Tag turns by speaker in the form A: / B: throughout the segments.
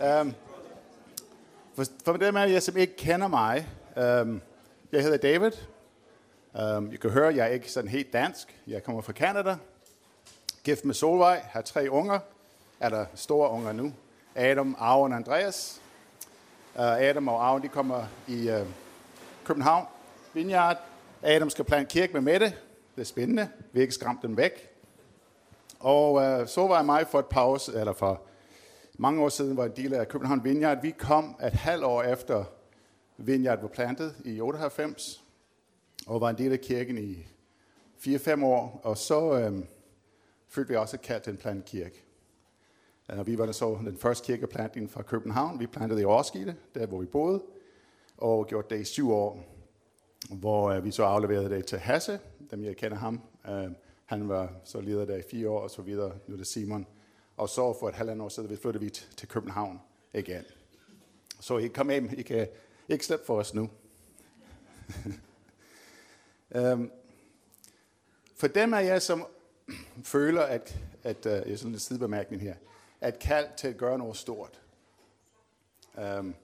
A: Um, for, for dem af jer, som ikke kender mig, um, jeg hedder David. Øhm, um, jeg kan høre, at jeg er ikke sådan helt dansk. Jeg kommer fra Canada. Gift med Solvej, har tre unger. Er der store unger nu. Adam, Arven og Andreas. Uh, Adam og Arven, de kommer i uh, København. Vineyard. Adam skal plante kirke med Mette. Det er spændende. Vi har ikke skræmt dem væk. Og uh, Solvej og mig for et pause, eller for mange år siden var en del af København Vineyard. Vi kom et halvt år efter Vineyard var plantet i 98, og var en del af kirken i 4-5 år, og så øh, følte vi også kaldt en plant kirke. Uh, vi var så den første kirkeplantning fra København. Vi plantede i Roskilde, der hvor vi boede, og gjorde det i syv år, hvor uh, vi så afleverede det til Hasse, dem jeg kender ham. Uh, han var så leder der i fire år, og så videre. Nu er det Simon. Og så for et halvandet år siden, vi flyttede vi til København igen. Så I kom hjem, I kan ikke slippe for os nu. um, for dem af jer, som føler, at, at uh, jeg er sådan en sidebemærkning her, at kald til at gøre noget stort. Um,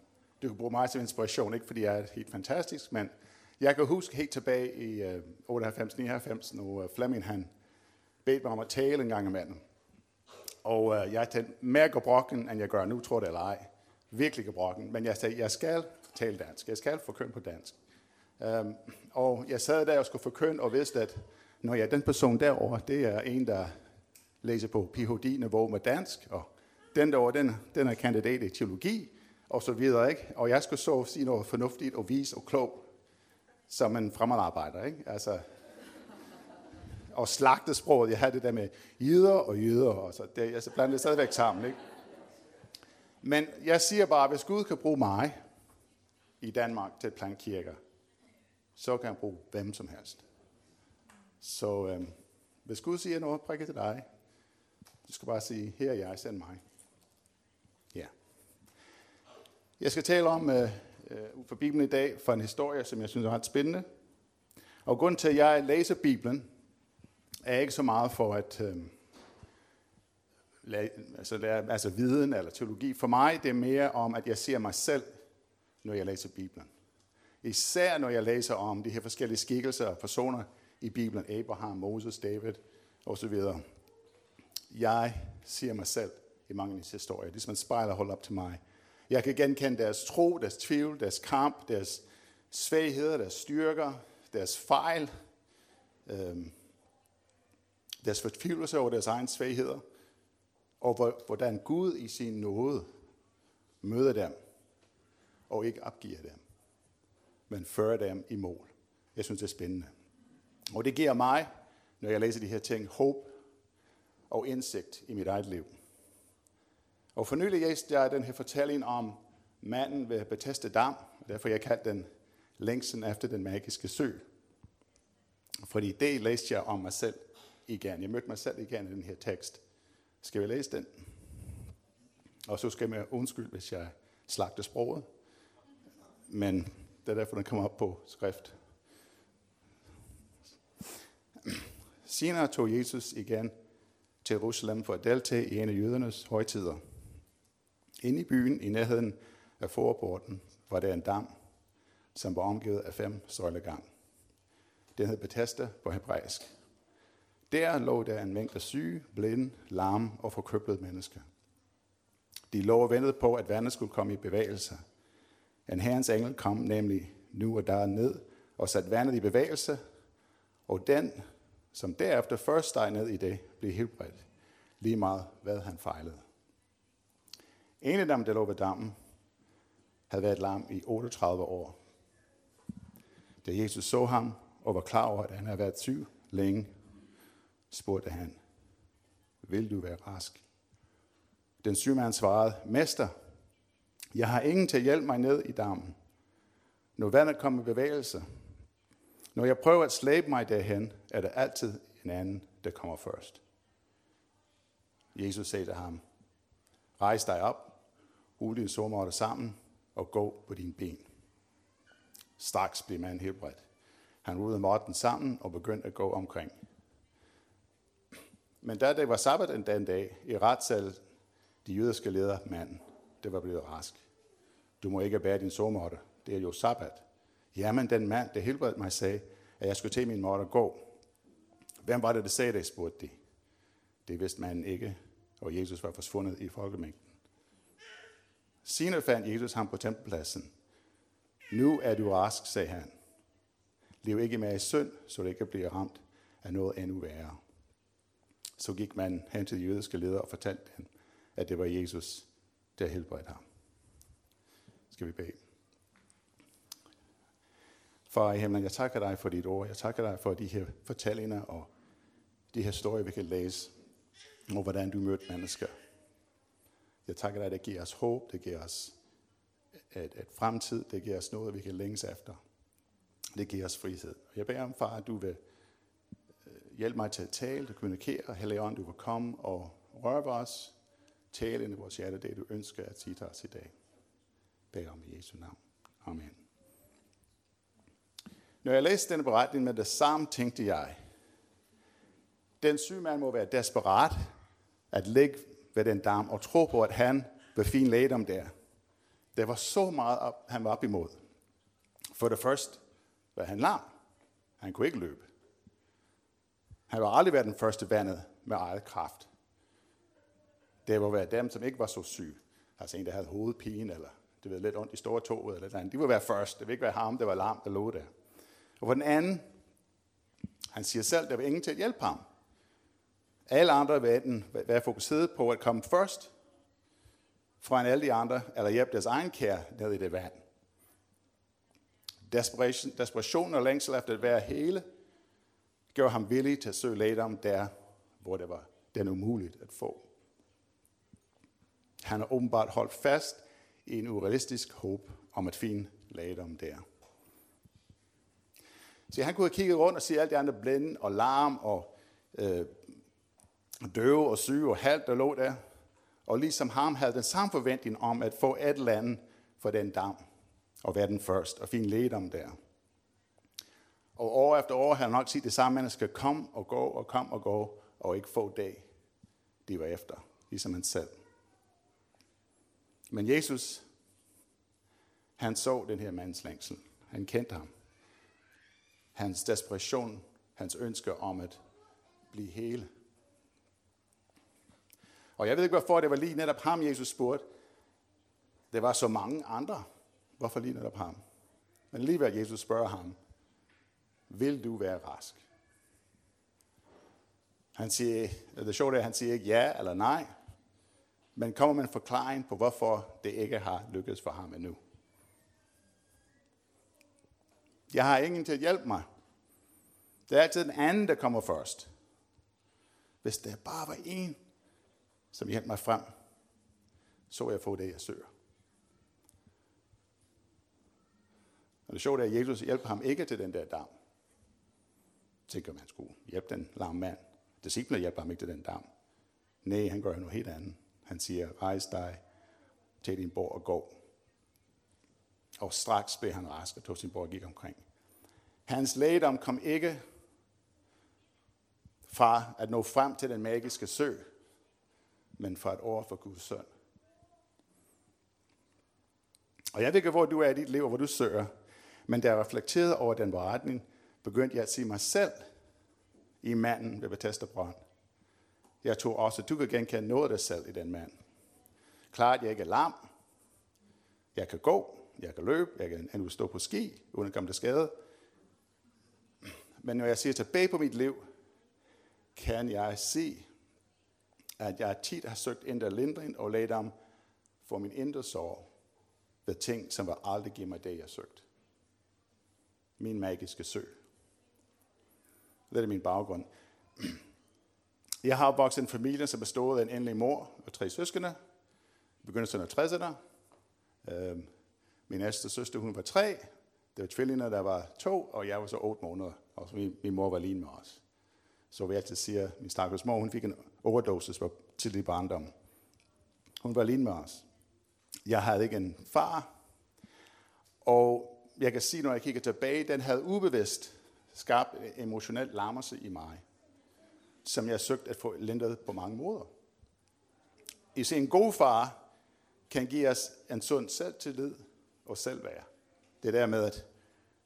A: du kan bruge mig som inspiration, ikke fordi jeg er helt fantastisk, men jeg kan huske helt tilbage i øh, uh, 98-99, når øh, Flemming han bedte mig om at tale en gang imellem. Og uh, jeg talte mere gebrokken, end jeg gør nu, tror det eller ej. Virkelig gebrokken. Men jeg sagde, jeg skal tale dansk. Jeg skal forkynde på dansk. Um, og jeg sad der og skulle forkynde og vidste, at når jeg den person derovre, det er en, der læser på Ph.D.-niveau med dansk, og den derovre, den, den er kandidat i teologi, og så videre, ikke? Og jeg skulle så sige noget fornuftigt og vis og klog, som en fremmedarbejder, ikke? Altså, og slagtesproget. Jeg havde det der med jøder og jøder, og så det, jeg så blandede det stadigvæk sammen, ikke? Men jeg siger bare, at hvis Gud kan bruge mig i Danmark til at plante kirker, så kan han bruge hvem som helst. Så øh, hvis Gud siger noget, prikker til dig, du skal bare sige, her er jeg, send mig. Ja. Jeg skal tale om øh, øh, for Bibelen i dag for en historie, som jeg synes er ret spændende. Og grunden til, at jeg læser Bibelen, er ikke så meget for at øh, lade, altså, lade, altså viden eller teologi. For mig det er mere om, at jeg ser mig selv, når jeg læser Bibelen. Især når jeg læser om de her forskellige skikkelser og personer i Bibelen. Abraham, Moses, David osv. Jeg ser mig selv i mange af disse historier. Det er som en spejl, der holder op til mig. Jeg kan genkende deres tro, deres tvivl, deres kamp, deres svagheder, deres styrker, deres fejl, øhm, deres fortvivlelse over deres egen svagheder, og hvordan Gud i sin nåde møder dem, og ikke opgiver dem, men fører dem i mål. Jeg synes, det er spændende. Og det giver mig, når jeg læser de her ting, håb og indsigt i mit eget liv. Og for nylig læste jeg den her fortælling om manden ved Bethesda Dam, derfor jeg kaldte den længsen efter den magiske sø. Fordi det læste jeg om mig selv igen. Jeg mødte mig selv igen i den her tekst. Skal vi læse den? Og så skal jeg undskylde, hvis jeg slagter sproget. Men det er derfor, den kommer op på skrift. Senere tog Jesus igen til Jerusalem for at deltage i en af jødernes højtider. Inde i byen, i nærheden af forporten, var der en dam, som var omgivet af fem søjlegang. Den hed Bethesda på hebraisk. Der lå der en mængde syge, blinde, larme og forkøblede mennesker. De lå og ventede på, at vandet skulle komme i bevægelse. En herrens engel kom nemlig nu og der ned og satte vandet i bevægelse, og den, som derefter først steg ned i det, blev helbredt, lige meget hvad han fejlede. En af dem, der lå ved dammen, havde været lam i 38 år. Da Jesus så ham og var klar over, at han havde været syg længe, spurgte han, vil du være rask? Den syge mand svarede, Mester, jeg har ingen til at hjælpe mig ned i dammen. Når vandet kommer i bevægelse, når jeg prøver at slæbe mig derhen, er der altid en anden, der kommer først. Jesus sagde til ham, rejs dig op, rul din sommermåtte sammen og gå på dine ben. Straks blev manden helbredt. Han rullede måtten sammen og begyndte at gå omkring. Men da det var sabbat en den dag, i retssal de jødiske ledere mand, det var blevet rask. Du må ikke bære din sovemåtte. Det er jo sabbat. Jamen, den mand, der helbredte mig, sagde, at jeg skulle til min mor og gå. Hvem var det, der sagde det, spurgte de. Det vidste manden ikke, og Jesus var forsvundet i folkemængden. Senere fandt Jesus ham på tempelpladsen. Nu er du rask, sagde han. Lev ikke mere i synd, så det ikke bliver ramt af noget endnu værre. Så gik man hen til de jødiske ledere og fortalte dem, at det var Jesus, der helbredte ham. Skal vi bede. Far i himlen, jeg takker dig for dit ord. Jeg takker dig for de her fortællinger og de her historier, vi kan læse om, hvordan du mødte mennesker. Jeg takker dig, at det giver os håb, det giver os et, et fremtid, det giver os noget, vi kan længes efter. Det giver os frihed. Jeg beder om, far, at du vil Hjælp mig til at tale, at kommunikere. Helligånd, du vil komme og røre ved os, tale ind i vores hjerte, det du ønsker at sige til os i dag. Bær om i Jesu navn. Amen. Når jeg læste denne beretning med det samme, tænkte jeg, den syge mand må være desperat at ligge ved den dam og tro på, at han vil fin lægedom der. Der var så meget, op, han var op imod. For det første var han lam. Han kunne ikke løbe. Han var aldrig været den første vandet med eget kraft. Det var være dem, som ikke var så syge. Altså en, der havde hovedpine, eller det var lidt ondt i store toget, eller andet. De ville være først. Det ville ikke være ham, der var larm, der lå der. Og på den anden, han siger selv, der var ingen til at hjælpe ham. Alle andre vil være fokuseret på at komme først, fra alle de andre, eller hjælpe deres egen kære ned i det vand. Desperation, desperation og længsel efter at være hele, gjorde ham villig til at søge lægedom der, hvor det var den umuligt at få. Han har åbenbart holdt fast i en urealistisk håb om at finde lægedom der. Så han kunne have kigget rundt og se alle de andre blinde og larm og øh, døve og syge og halvt, der lå der. Og ligesom ham havde den samme forventning om at få et eller andet for den dam. Og være den først og finde lægedom der. Og år efter år har han nok set det samme menneske kom og gå og kom og gå, og ikke få dag, de var efter, ligesom han selv. Men Jesus, han så den her mands længsel. Han kendte ham. Hans desperation, hans ønske om at blive hele. Og jeg ved ikke, hvorfor det var lige netop ham, Jesus spurgte. Det var så mange andre. Hvorfor lige netop ham? Men alligevel Jesus spørger ham, vil du være rask? Han siger, det sjove er, at han siger ikke ja eller nej, men kommer med en forklaring på, hvorfor det ikke har lykkedes for ham endnu. Jeg har ingen til at hjælpe mig. Det er altid den anden, der kommer først. Hvis der bare var en, som hjalp mig frem, så jeg få det, jeg søger. Og det sjovt er, at Jesus hjælper ham ikke til den der dam. Tænker man skulle hjælpe den larme mand. Disciplene hjælper ham ikke til den dam. Nej, han gør noget helt andet. Han siger, rejs dig, tag din bord og gå. Og straks blev han rask og tog sin bord og gik omkring. Hans lægedom kom ikke fra at nå frem til den magiske sø, men fra et år for Guds søn. Og jeg ved ikke, hvor du er i dit liv, og hvor du søger, men da jeg reflekterede over den beretning, begyndte jeg at se mig selv i manden ved Bethesda Brønd. Jeg tror også, at du kan genkende noget af dig selv i den mand. Klart, jeg ikke er lam. Jeg kan gå, jeg kan løbe, jeg kan endnu stå på ski, uden at komme til skade. Men når jeg ser tilbage på mit liv, kan jeg se, at jeg tit har søgt indre lindring og lægedom for min indre sorg ved ting, som var aldrig give mig det, jeg søgte. Min magiske sø. Det af min baggrund. Jeg har opvokset en familie, som bestod af en endelig mor og tre søskende. Begyndelsen af 60'erne. Min ældste søster, hun var tre. Det var tvillinger, der var to, og jeg var så otte måneder. Og min, min mor var lige med os. Så vi altid siger, min stakkels mor, hun fik en overdosis på tidlig barndom. Hun var lige med os. Jeg havde ikke en far, og jeg kan sige, når jeg kigger tilbage, den havde ubevidst skarp øh, emotionel lammelse i mig, som jeg søgte at få lindret på mange måder. I sin god far, kan give os en sund selvtillid og selvværd. Det der med, at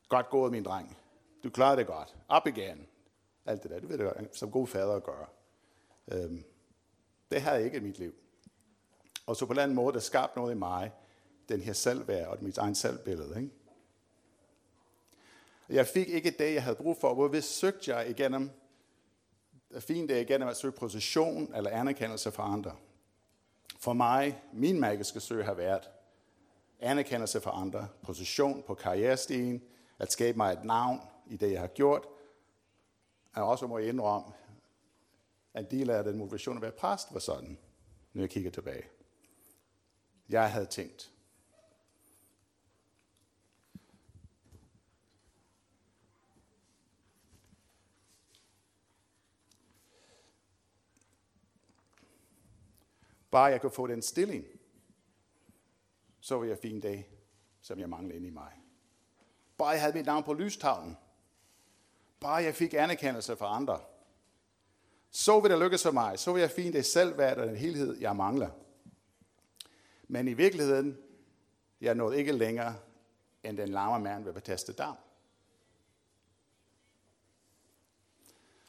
A: godt gået, min dreng. Du klarer det godt. Op igen. Alt det der, det ved du som god fader at gøre. Øhm, det havde jeg ikke i mit liv. Og så på en eller anden måde, der skabte noget i mig, den her selvværd og mit egen selvbillede. Ikke? Jeg fik ikke det, jeg havde brug for. Hvorved søgte jeg igennem, fint det igennem at søge position eller anerkendelse fra andre. For mig, min magiske søg har været anerkendelse fra andre, position på karrierestigen, at skabe mig et navn i det, jeg har gjort. Og også må indrømme, at en del af den motivation at være præst var sådan, når jeg kigger tilbage. Jeg havde tænkt, Bare jeg kan få den stilling, så vil jeg fin dag, som jeg mangler inde i mig. Bare jeg havde mit navn på lystavlen. Bare jeg fik anerkendelse fra andre. Så vil det lykkes for mig. Så vil jeg finde det selvværd og den helhed, jeg mangler. Men i virkeligheden, jeg nåede ikke længere end den larme mand ved Bethesda Dam.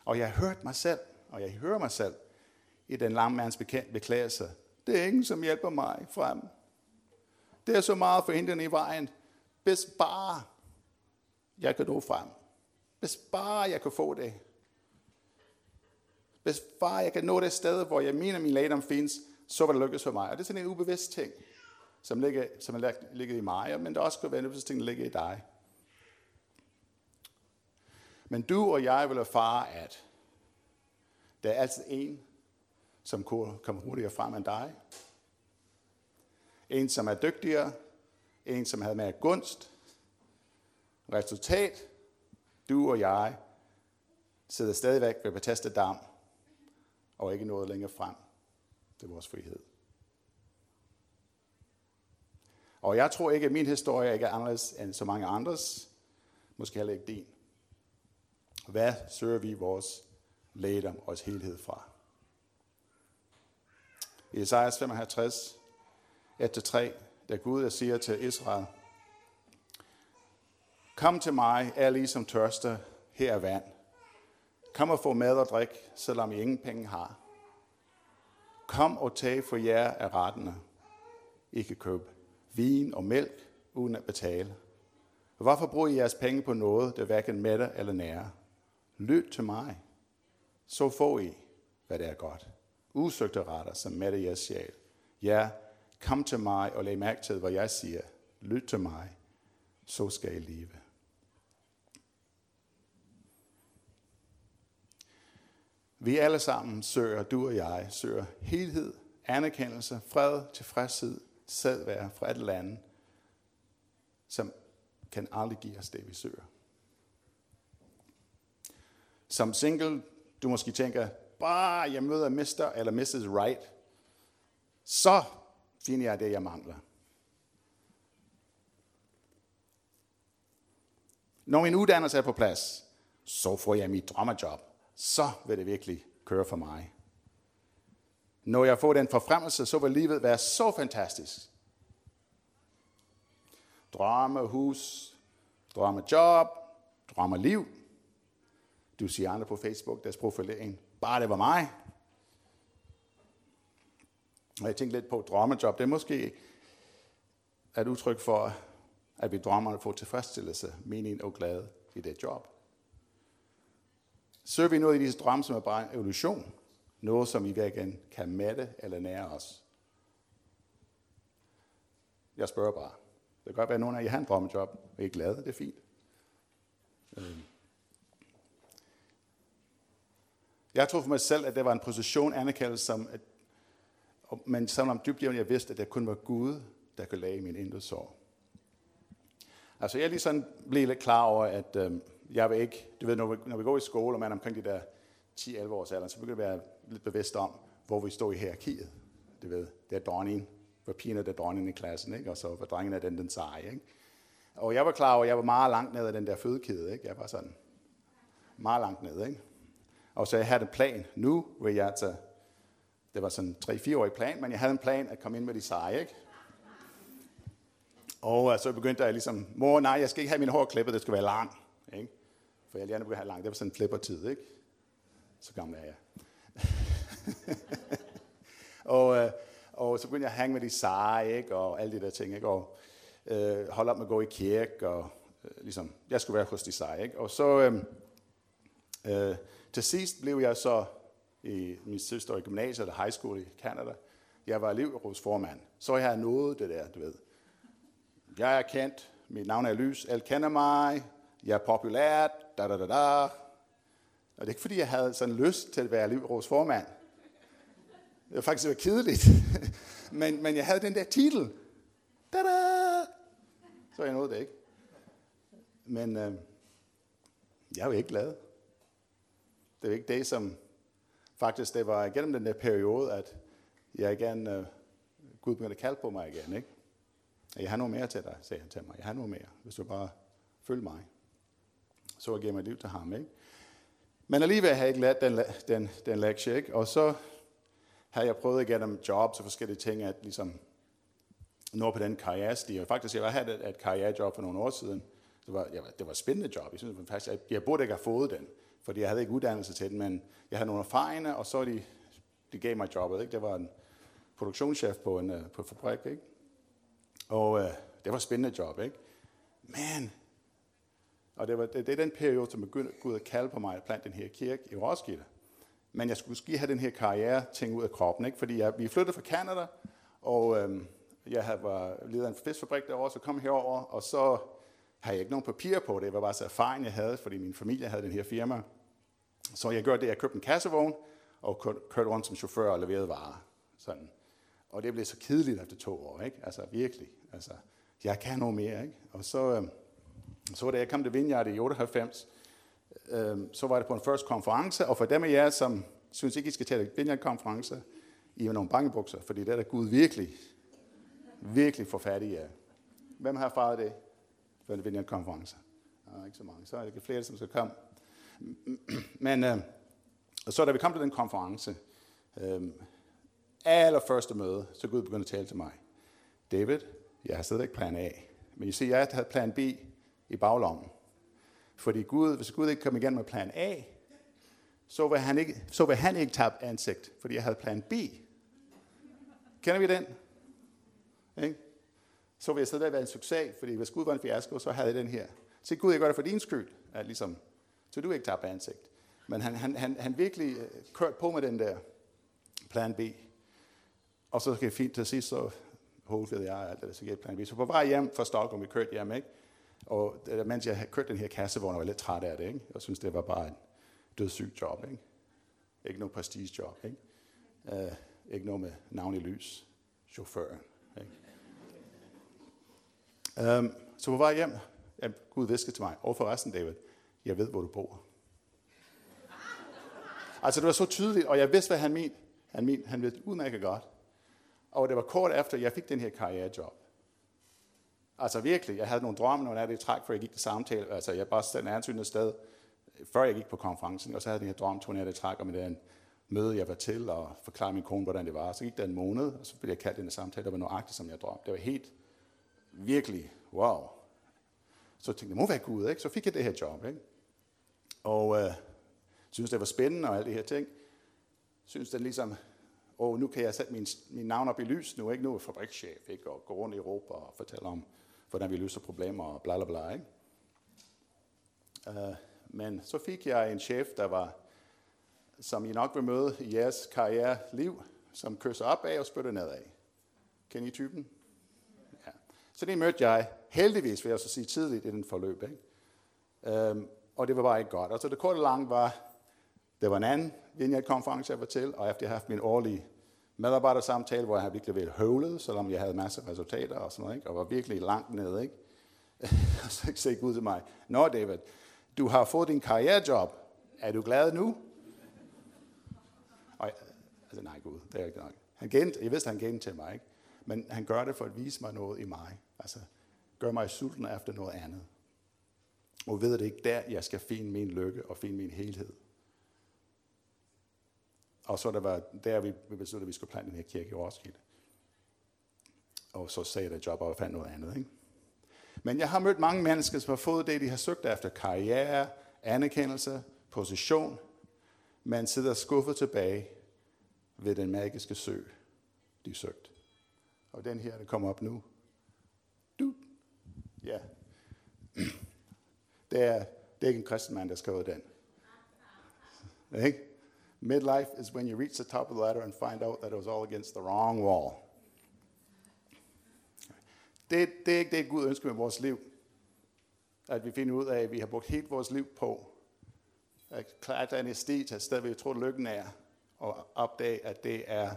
A: Og jeg hørte hørt mig selv, og jeg hører mig selv, i den lange mands beklagelse. Det er ingen, som hjælper mig frem. Det er så meget forhindrende i vejen. Hvis bare jeg kan nå frem. Hvis bare jeg kan få det. Hvis bare jeg kan nå det sted, hvor jeg mener, min lægedom findes, så vil det lykkes for mig. Og det er sådan en ubevidst ting, som ligger, som ligger i mig, men det også kan være en ubevidst ting, der ligger i dig. Men du og jeg vil erfare, at der er altid en, som kommer hurtigere frem end dig. En, som er dygtigere. En, som havde mere gunst. Resultat. Du og jeg sidder stadigvæk ved Bethesda Dam og ikke noget længere frem Det er vores frihed. Og jeg tror ikke, at min historie ikke er anderledes end så mange andres. Måske heller ikke din. Hvad søger vi vores lægedom og vores helhed fra? I Esajas 55, 1-3, da Gud siger til Israel, Kom til mig, alle I som tørster, her er vand. Kom og få mad og drik, selvom I ingen penge har. Kom og tag for jer af rettene. I kan købe vin og mælk uden at betale. Hvorfor bruger I jeres penge på noget, der hverken mætter eller nærer? Lyt til mig, så får I, hvad det er godt usøgte retter, som mætter jeres sjæl. Ja, kom til mig og læg mærke til, hvad jeg siger. Lyt til mig, så skal I leve. Vi alle sammen søger, du og jeg, søger helhed, anerkendelse, fred, tilfredshed, selvværd fra et eller andet, som kan aldrig give os det, vi søger. Som single, du måske tænker, bare jeg møder Mr. eller Mrs. Right, så finder jeg det, jeg mangler. Når min uddannelse er på plads, så får jeg mit drømmejob. Så vil det virkelig køre for mig. Når jeg får den forfremmelse, så vil livet være så fantastisk. Drømme hus, drømme job, drømme liv. Du siger andre på Facebook, deres profilering. Bare det var mig. Og jeg tænkte lidt på drømmejob. Det er måske et udtryk for, at vi drømmer at få tilfredsstillelse, mening og glæde i det job. Søger vi noget i disse drømme, som er bare en evolution, noget som i virkeligheden kan mætte eller nære os. Jeg spørger bare. Det kan godt være, at nogen af jer har en drømmejob, og I er glade. Det er fint. Øhm. Jeg troede for mig selv, at det var en position anerkendelse, som, at, men selvom dybt jeg vidste, at det kun var Gud, der kunne læge min indre sorg. Altså jeg lige sådan blev lidt klar over, at øhm, jeg vil ikke, du ved, når vi, når vi går i skole, og man er omkring de der 10-11 års alder, så begynder vi at være lidt bevidst om, hvor vi står i hierarkiet. Du ved, det er dronningen, hvor pigen er dronningen i klassen, ikke? og så hvor drengen er den, den seje. Ikke? Og jeg var klar over, at jeg var meget langt ned ad den der fødekæde. Ikke? Jeg var sådan meget langt ned. Ikke? Og så jeg havde en plan. Nu vil jeg tage, det var sådan en 3-4-årig plan, men jeg havde en plan at komme ind med de seje, ikke? Og øh, så begyndte jeg ligesom, mor, nej, jeg skal ikke have min hår klippet, det skal være lang. Ikke? For jeg gerne vil have lang. Det var sådan en flippertid, ikke? Så gammel er jeg. og, øh, og så begyndte jeg at hænge med de seje, ikke? Og alle de der ting, ikke? Og øh, holde op med at gå i kirke, og øh, ligesom, jeg skulle være hos de seje, ikke? Og så, øhm, øh, øh, til sidst blev jeg så i min sidste år i gymnasiet eller high school i Canada. Jeg var elevrådsformand. Så jeg havde nået det der, du ved. Jeg er kendt, mit navn er Lys, alle kender mig, jeg er populært, da da da da. Og det er ikke fordi, jeg havde sådan lyst til at være elevrådsformand. Det var faktisk var kedeligt. men, men jeg havde den der titel. Da da! Så jeg nåede det ikke. Men øh, jeg er ikke glad. Det er jo ikke det, som faktisk det var gennem den der periode, at jeg igen, uh, Gud begyndte at kalde på mig igen. Ikke? Jeg har noget mere til dig, sagde han til mig. Jeg har noget mere, hvis du bare følger mig. Så jeg gav mit liv til ham. Ikke? Men alligevel har jeg ikke lært den, den, den lektie. Ikke? Og så har jeg prøvet igennem jobs og forskellige ting, at ligesom nå på den karrierestige. Og faktisk, jeg havde et, et karrierejob for nogle år siden. Det var, jeg, det var et spændende job. Jeg synes det var faktisk, jeg, jeg burde ikke have fået den fordi jeg havde ikke uddannelse til det, men jeg havde nogle erfaringer, og så de, de gav mig jobbet. Ikke? Det var en produktionschef på en, øh, på en fabrik, ikke? og øh, det var et spændende job. Ikke? Men, og det, var, det, det er den periode, som begyndte Gud at kalde på mig at plante den her kirke i Roskilde. Men jeg skulle måske have den her karriere ting ud af kroppen, ikke? fordi jeg, vi flyttede fra Canada, og øh, jeg havde, var leder af en fiskfabrik derovre, så kom jeg herover, og så havde jeg ikke nogen papir på det. Det var bare så erfaring, jeg havde, fordi min familie havde den her firma. Så jeg gør det, jeg købte en kassevogn, og kørte rundt som chauffør og leverede varer. Sådan. Og det blev så kedeligt efter to år, ikke? Altså virkelig. Altså, jeg kan noget mere, ikke? Og så, øh, så da jeg kom til Vineyard i 98, øh, så var det på en første konference, og for dem af jer, som synes ikke, I skal tage Vineyard-konference, I er nogle bangebukser, fordi det er der Gud virkelig, virkelig får fat i jer. Hvem har erfaret det? for en Vineyard-konference. Der er ikke så mange. Så er det flere, som skal komme. Men øh, så da vi kom til den konference, øh, allerførste møde, så Gud begyndte at tale til mig. David, jeg har stadig ikke plan A. Men I ser, jeg havde plan B i baglommen. Fordi Gud, hvis Gud ikke kom igen med plan A, så vil han ikke, så vil han ikke tabe ansigt, fordi jeg havde plan B. Kender vi den? Ikke? så vil jeg stadig være en succes, fordi hvis Gud var en fiasko, så havde jeg den her. Så Gud, jeg gør det for din skyld, at ligesom, så du ikke tager ansigt. Men han, han, han, han virkelig øh, kørte på med den der plan B. Og så skal jeg fint til sidst, så hovedede jeg alt det, så jeg plan B. Så på vej hjem fra Stockholm, vi kørte hjem, ikke? Og øh, mens jeg kørte den her kassevogn, var jeg lidt træt af det, ikke? Og synes det var bare en dødssyg job, ikke? Ikke noget prestige job, ikke? Uh, ikke noget med navn i lys. Chaufføren, ikke? Um, så på vej hjem, ja, Gud viskede til mig, og forresten David, jeg ved, hvor du bor. altså det var så tydeligt, og jeg vidste, hvad han mente. Han, mente, han vidste udmærket godt. Og det var kort efter, jeg fik den her karrierejob. Altså virkelig, jeg havde nogle drømme, når jeg det træk, før jeg gik til samtale. Altså jeg bare sendte ansøgning sted, før jeg gik på konferencen, og så havde jeg den her drøm, tog jeg det træk om den møde, jeg var til, og forklare min kone, hvordan det var. Så gik der en måned, og så blev jeg kaldt ind i samtale, der var nøjagtigt, som jeg drømte. Det var helt virkelig, wow. Så jeg tænkte, jeg, må være Gud, ikke? Så fik jeg det her job, ikke? Og øh, synes, det var spændende og alle de her ting. Synes den ligesom, og nu kan jeg sætte min, min navn op i lys nu, ikke? Nu er fabrikschef, ikke? Og gå rundt i Europa og fortælle om, hvordan vi løser problemer og bla bla bla, ikke? Uh, men så fik jeg en chef, der var, som I nok vil møde i jeres karriereliv, som kysser op af og spytter nedad. Kender I typen? Ja. Så det mødte jeg heldigvis, vil jeg så sige, tidligt i den forløb. Ikke? Øhm, og det var bare ikke godt. Og så det korte lange var, det var en anden Vineyard-konference, jeg var til, og efter jeg havde haft min årlige medarbejdersamtale, hvor jeg havde virkelig været høvlet, selvom jeg havde masser af resultater og sådan noget, ikke? og var virkelig langt nede. Ikke? og så sagde Gud til mig, Nå David, du har fået din karrierejob. Er du glad nu? Og jeg, altså nej Gud, det er ikke nok. Han gent, jeg vidste, han gen til mig, ikke? men han gør det for at vise mig noget i mig. Altså, gør mig sulten efter noget andet. Og ved det ikke der, jeg skal finde min lykke og finde min helhed. Og så der var der, vi, besluttede, at vi skulle plante den her kirke i Roskilde. Og så sagde jeg, at job og fandt noget andet. Ikke? Men jeg har mødt mange mennesker, som har fået det, de har søgt efter. Karriere, anerkendelse, position. Man sidder skuffet tilbage ved den magiske sø, de søgte. Og den her, der kommer op nu. Du. Ja. Det er, det er ikke en kristen mand, der skrev den. Ikke? Midlife is when you reach the top of the ladder and find out that it was all against the wrong wall. Det, det er ikke det, Gud ønsker med vores liv. At vi finder ud af, at vi har brugt helt vores liv på at klatre en esti et sted, vi tror, lykken er, og opdage, at det er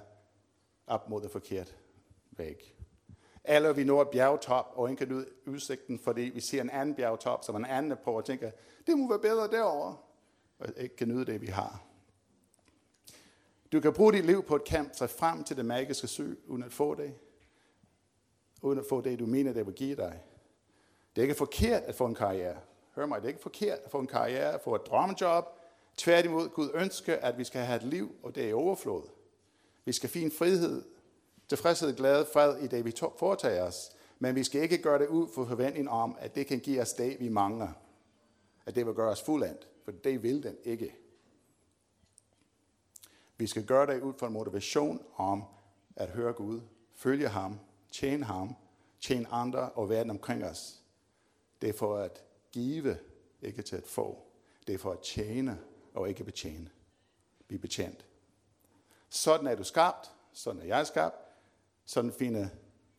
A: op mod det forkert væg. Eller vi når et bjergtop og ikke kan ud udsigten, fordi vi ser en anden bjergtop, som en anden er på, og tænker, det må være bedre derovre, og ikke kan nyde det, vi har. Du kan bruge dit liv på et kamp sig frem til det magiske sø, uden at få det. Uden at få det, du mener, det vil give dig. Det er ikke forkert at få en karriere. Hør mig, det er ikke forkert at få en karriere, at få et drømmejob. Tværtimod, Gud ønsker, at vi skal have et liv, og det er overflod. Vi skal finde frihed, tilfredshed, glæde, fred i det, vi foretager os. Men vi skal ikke gøre det ud for forventning om, at det kan give os det, vi mangler. At det vil gøre os fuldendt, for det vil den ikke. Vi skal gøre det ud fra en motivation om at høre Gud, følge ham, tjene ham, tjene andre og verden omkring os. Det er for at give, ikke til at få. Det er for at tjene og ikke betjene. Vi betjent. Sådan er du skabt, sådan er jeg skabt, sådan finder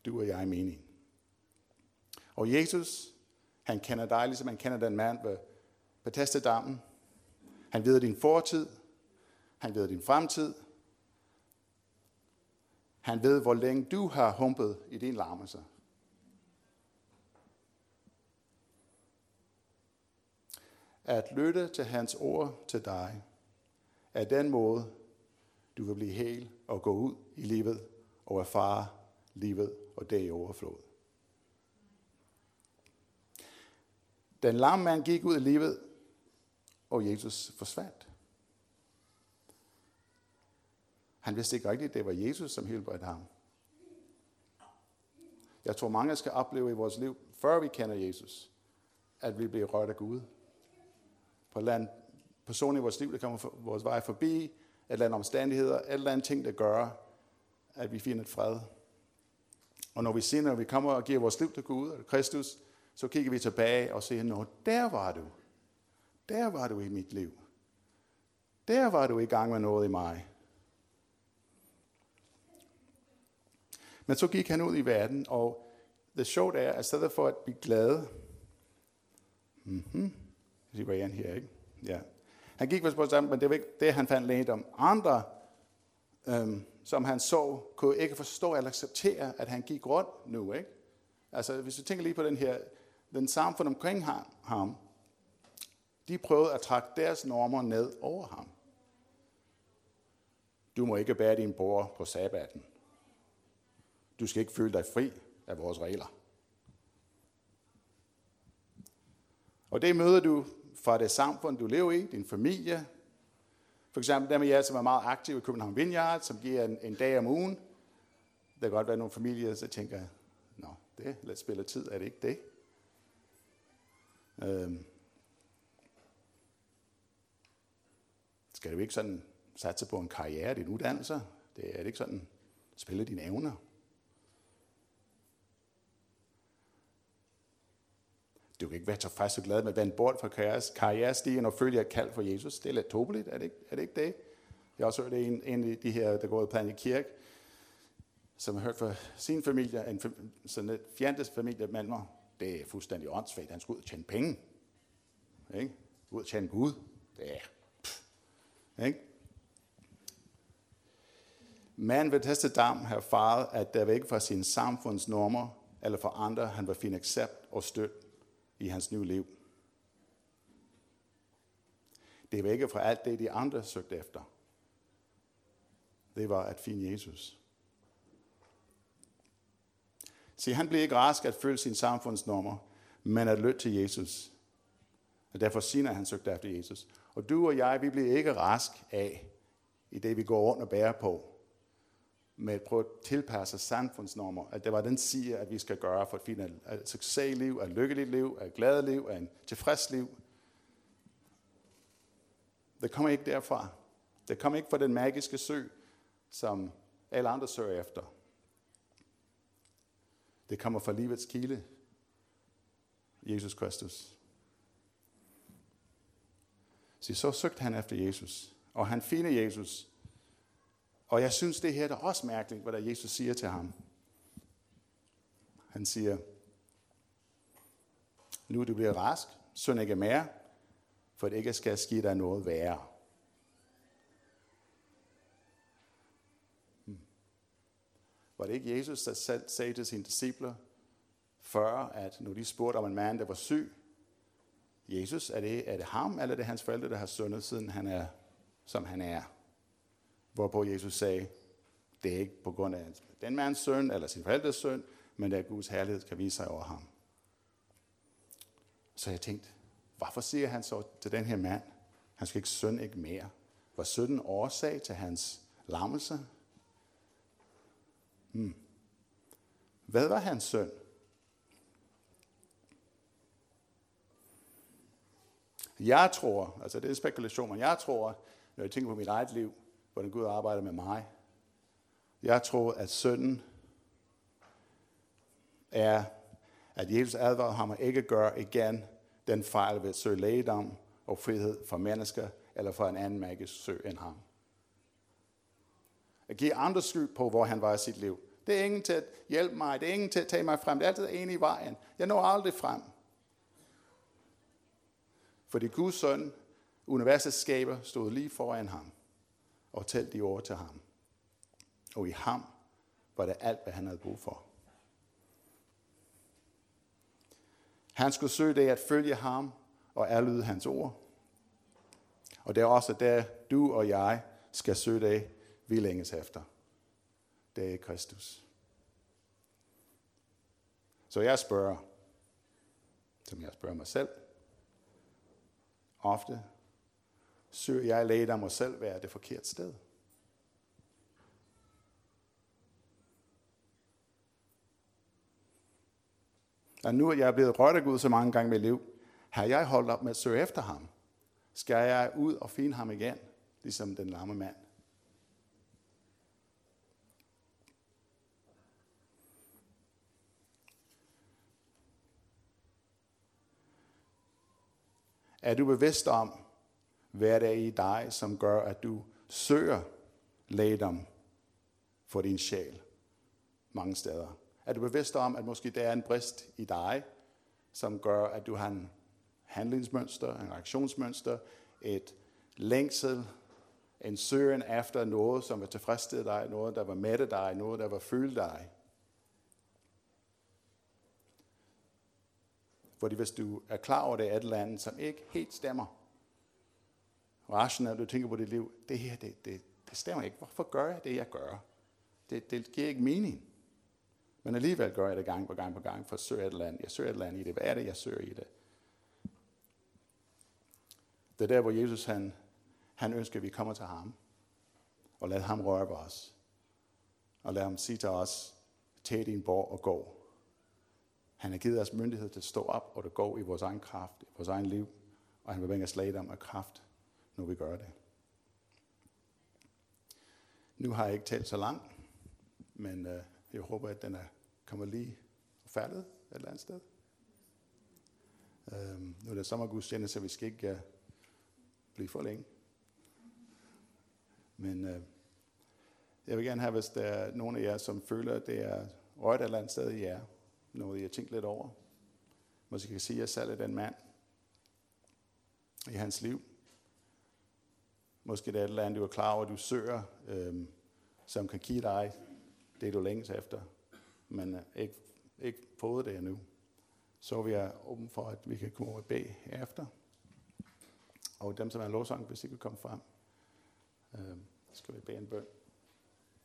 A: du og jeg mening. Og Jesus, han kender dig, ligesom han kender den mand ved Bethesda-dammen. Han ved din fortid, han ved din fremtid. Han ved, hvor længe du har humpet i din larmelse. At lytte til hans ord til dig, er den måde, du vil blive hel og gå ud i livet og erfare livet og det i overflod. Den lamme mand gik ud i livet, og Jesus forsvandt. Han vidste ikke rigtigt, at det var Jesus, som helbredte ham. Jeg tror, mange skal opleve i vores liv, før vi kender Jesus, at vi bliver rørt af Gud. På en eller person i vores liv, der kommer vores vej forbi, et eller andet omstændigheder, et eller andet ting, der gør, at vi finder et fred. Og når vi senere når vi kommer og giver vores liv til Gud og Kristus, så kigger vi tilbage og siger, nå, der var du. Der var du i mit liv. Der var du i gang med noget i mig. Men så gik han ud i verden, og det sjovt er, at stedet for at blive glad, mm-hmm, det var her, ikke? Ja. Han gik vist på sammen, men det var ikke det, han fandt lægt om. Andre, øhm, som han så, kunne ikke forstå eller acceptere, at han gik rundt nu, ikke? Altså, hvis du tænker lige på den her, den samfund omkring ham, de prøvede at trække deres normer ned over ham. Du må ikke bære din bror på sabbaten. Du skal ikke føle dig fri af vores regler. Og det møder du fra det samfund, du lever i, din familie. For eksempel dem af jer, som er meget aktive i København Vineyard, som giver en, en dag om ugen. Der kan godt være nogle familier, der tænker, nå, det lad spiller tid, er det ikke det? Øhm. Skal du ikke sådan satse på en karriere, din uddannelse? Det er det ikke sådan, spille dine evner. Du kan ikke være tilfreds og glad med at vende bort fra karrierestigen og følge et kald for Jesus. Det er lidt tåbeligt, er det ikke, er det, ikke det? Jeg har også hørt en, en af de her, der går i Planet Kirke, som har hørt fra sin familie, en, sådan et fjantes familie, men det er fuldstændig åndssvagt. Han skulle ud og tjene penge. Ikke? Ud og tjene Gud. Det er... Pff. Ikke? Man ved dam har erfaret, at der var ikke fra sine samfundsnormer eller for andre, han var fin accept og støtte i hans nye liv. Det var ikke fra alt det, de andre søgte efter. Det var at finde Jesus. Se, han blev ikke rask at følge sin samfundsnormer, men at lytte til Jesus. Og derfor siger han søgte efter Jesus. Og du og jeg, vi bliver ikke rask af, i det vi går rundt og bærer på med at prøve at tilpasse samfundsnormer, at det var den siger, at vi skal gøre for at finde et øh, succesliv, et lykkeligt liv, et glad liv, et tilfreds liv. Det kommer ikke derfra. Det kommer ikke fra den magiske sø, som alle andre søger efter. Det kommer fra livets kilde, Jesus Kristus. Så så søgte han efter Jesus, og han finder Jesus. Og jeg synes, det her er også mærkeligt, hvad der Jesus siger til ham. Han siger, nu er du bliver rask, synd ikke mere, for det ikke skal ske dig noget værre. Hmm. Var det ikke Jesus, der selv sagde til sine discipler, før, at når de spurgte om en mand, der var syg, Jesus, er det, er det ham, eller er det hans forældre, der har syndet, siden han er, som han er? Hvorpå Jesus sagde, det er ikke på grund af den mands søn, eller sin forældres søn, men at Guds herlighed, kan vise sig over ham. Så jeg tænkte, hvorfor siger han så til den her mand, han skal ikke søn ikke mere? Var sønnen årsag til hans lammelse? Hmm. Hvad var hans søn? Jeg tror, altså det er en spekulation, men jeg tror, når jeg tænker på mit eget liv, hvordan Gud arbejder med mig, jeg tror, at synden er, at Jesus advarer ham at ikke gøre igen den fejl ved at søge lægedom og frihed for mennesker eller for en anden magisk sø end ham. At give andre skyld på, hvor han var i sit liv. Det er ingen til at hjælpe mig. Det er ingen til at tage mig frem. Det er altid en i vejen. Jeg når aldrig frem. Fordi Guds søn, universets skaber, stod lige foran ham fortalte de ord til ham. Og i ham var det alt, hvad han havde brug for. Han skulle søge det at følge ham og erlyde hans ord. Og det er også der, du og jeg skal søge det, vi længes efter. Det er Kristus. Så jeg spørger, som jeg spørger mig selv, ofte søger jeg læge mig selv være det forkerte sted. Og nu er jeg blevet rørt af Gud så mange gange i mit liv, har jeg holdt op med at søge efter ham? Skal jeg ud og finde ham igen, ligesom den lamme mand? Er du bevidst om, hverdag det i dig, som gør, at du søger lægedom for din sjæl mange steder? Er du bevidst om, at måske der er en brist i dig, som gør, at du har en handlingsmønster, en reaktionsmønster, et længsel, en søgen efter noget, som vil tilfredsstille dig, noget, der var mætte dig, noget, der var føle dig. Fordi hvis du er klar over, det er et eller andet, som ikke helt stemmer, rationelt, du tænker på dit liv, det her, det, det, det stemmer ikke. Hvorfor gør jeg det, jeg gør? Det, det giver ikke mening. Men alligevel gør jeg det gang på gang på gang, for at søge et eller andet. Jeg søger et eller andet i det. Hvad er det, jeg søger i det? Det er der, hvor Jesus han, han ønsker, at vi kommer til ham. Og lad ham røre ved os. Og lad ham sige til os, tag din borg og gå. Han har givet os myndighed til at stå op og at gå i vores egen kraft, i vores egen liv. Og han vil bringe os lægedom af kraft, når vi gør det. Nu har jeg ikke talt så langt, men øh, jeg håber, at den er kommet lige faldet et eller andet sted. Øhm, nu er det sommergudstjeneste, så vi skal ikke øh, blive for længe. Men øh, jeg vil gerne have, hvis der er nogen af jer, som føler, at det er rødt et eller andet sted i jer, noget jeg har tænkt lidt over. Måske kan sige, at jeg selv er den mand i hans liv. Måske det er et eller andet, du er klar over, at du søger, øhm, som kan give dig det, du længes efter men øh, ikke, ikke fået det endnu. Så vi er åben for, at vi kan komme over og bede efter. Og dem, som er lovsang, hvis I kan komme frem, øh, skal vi bede en bøn.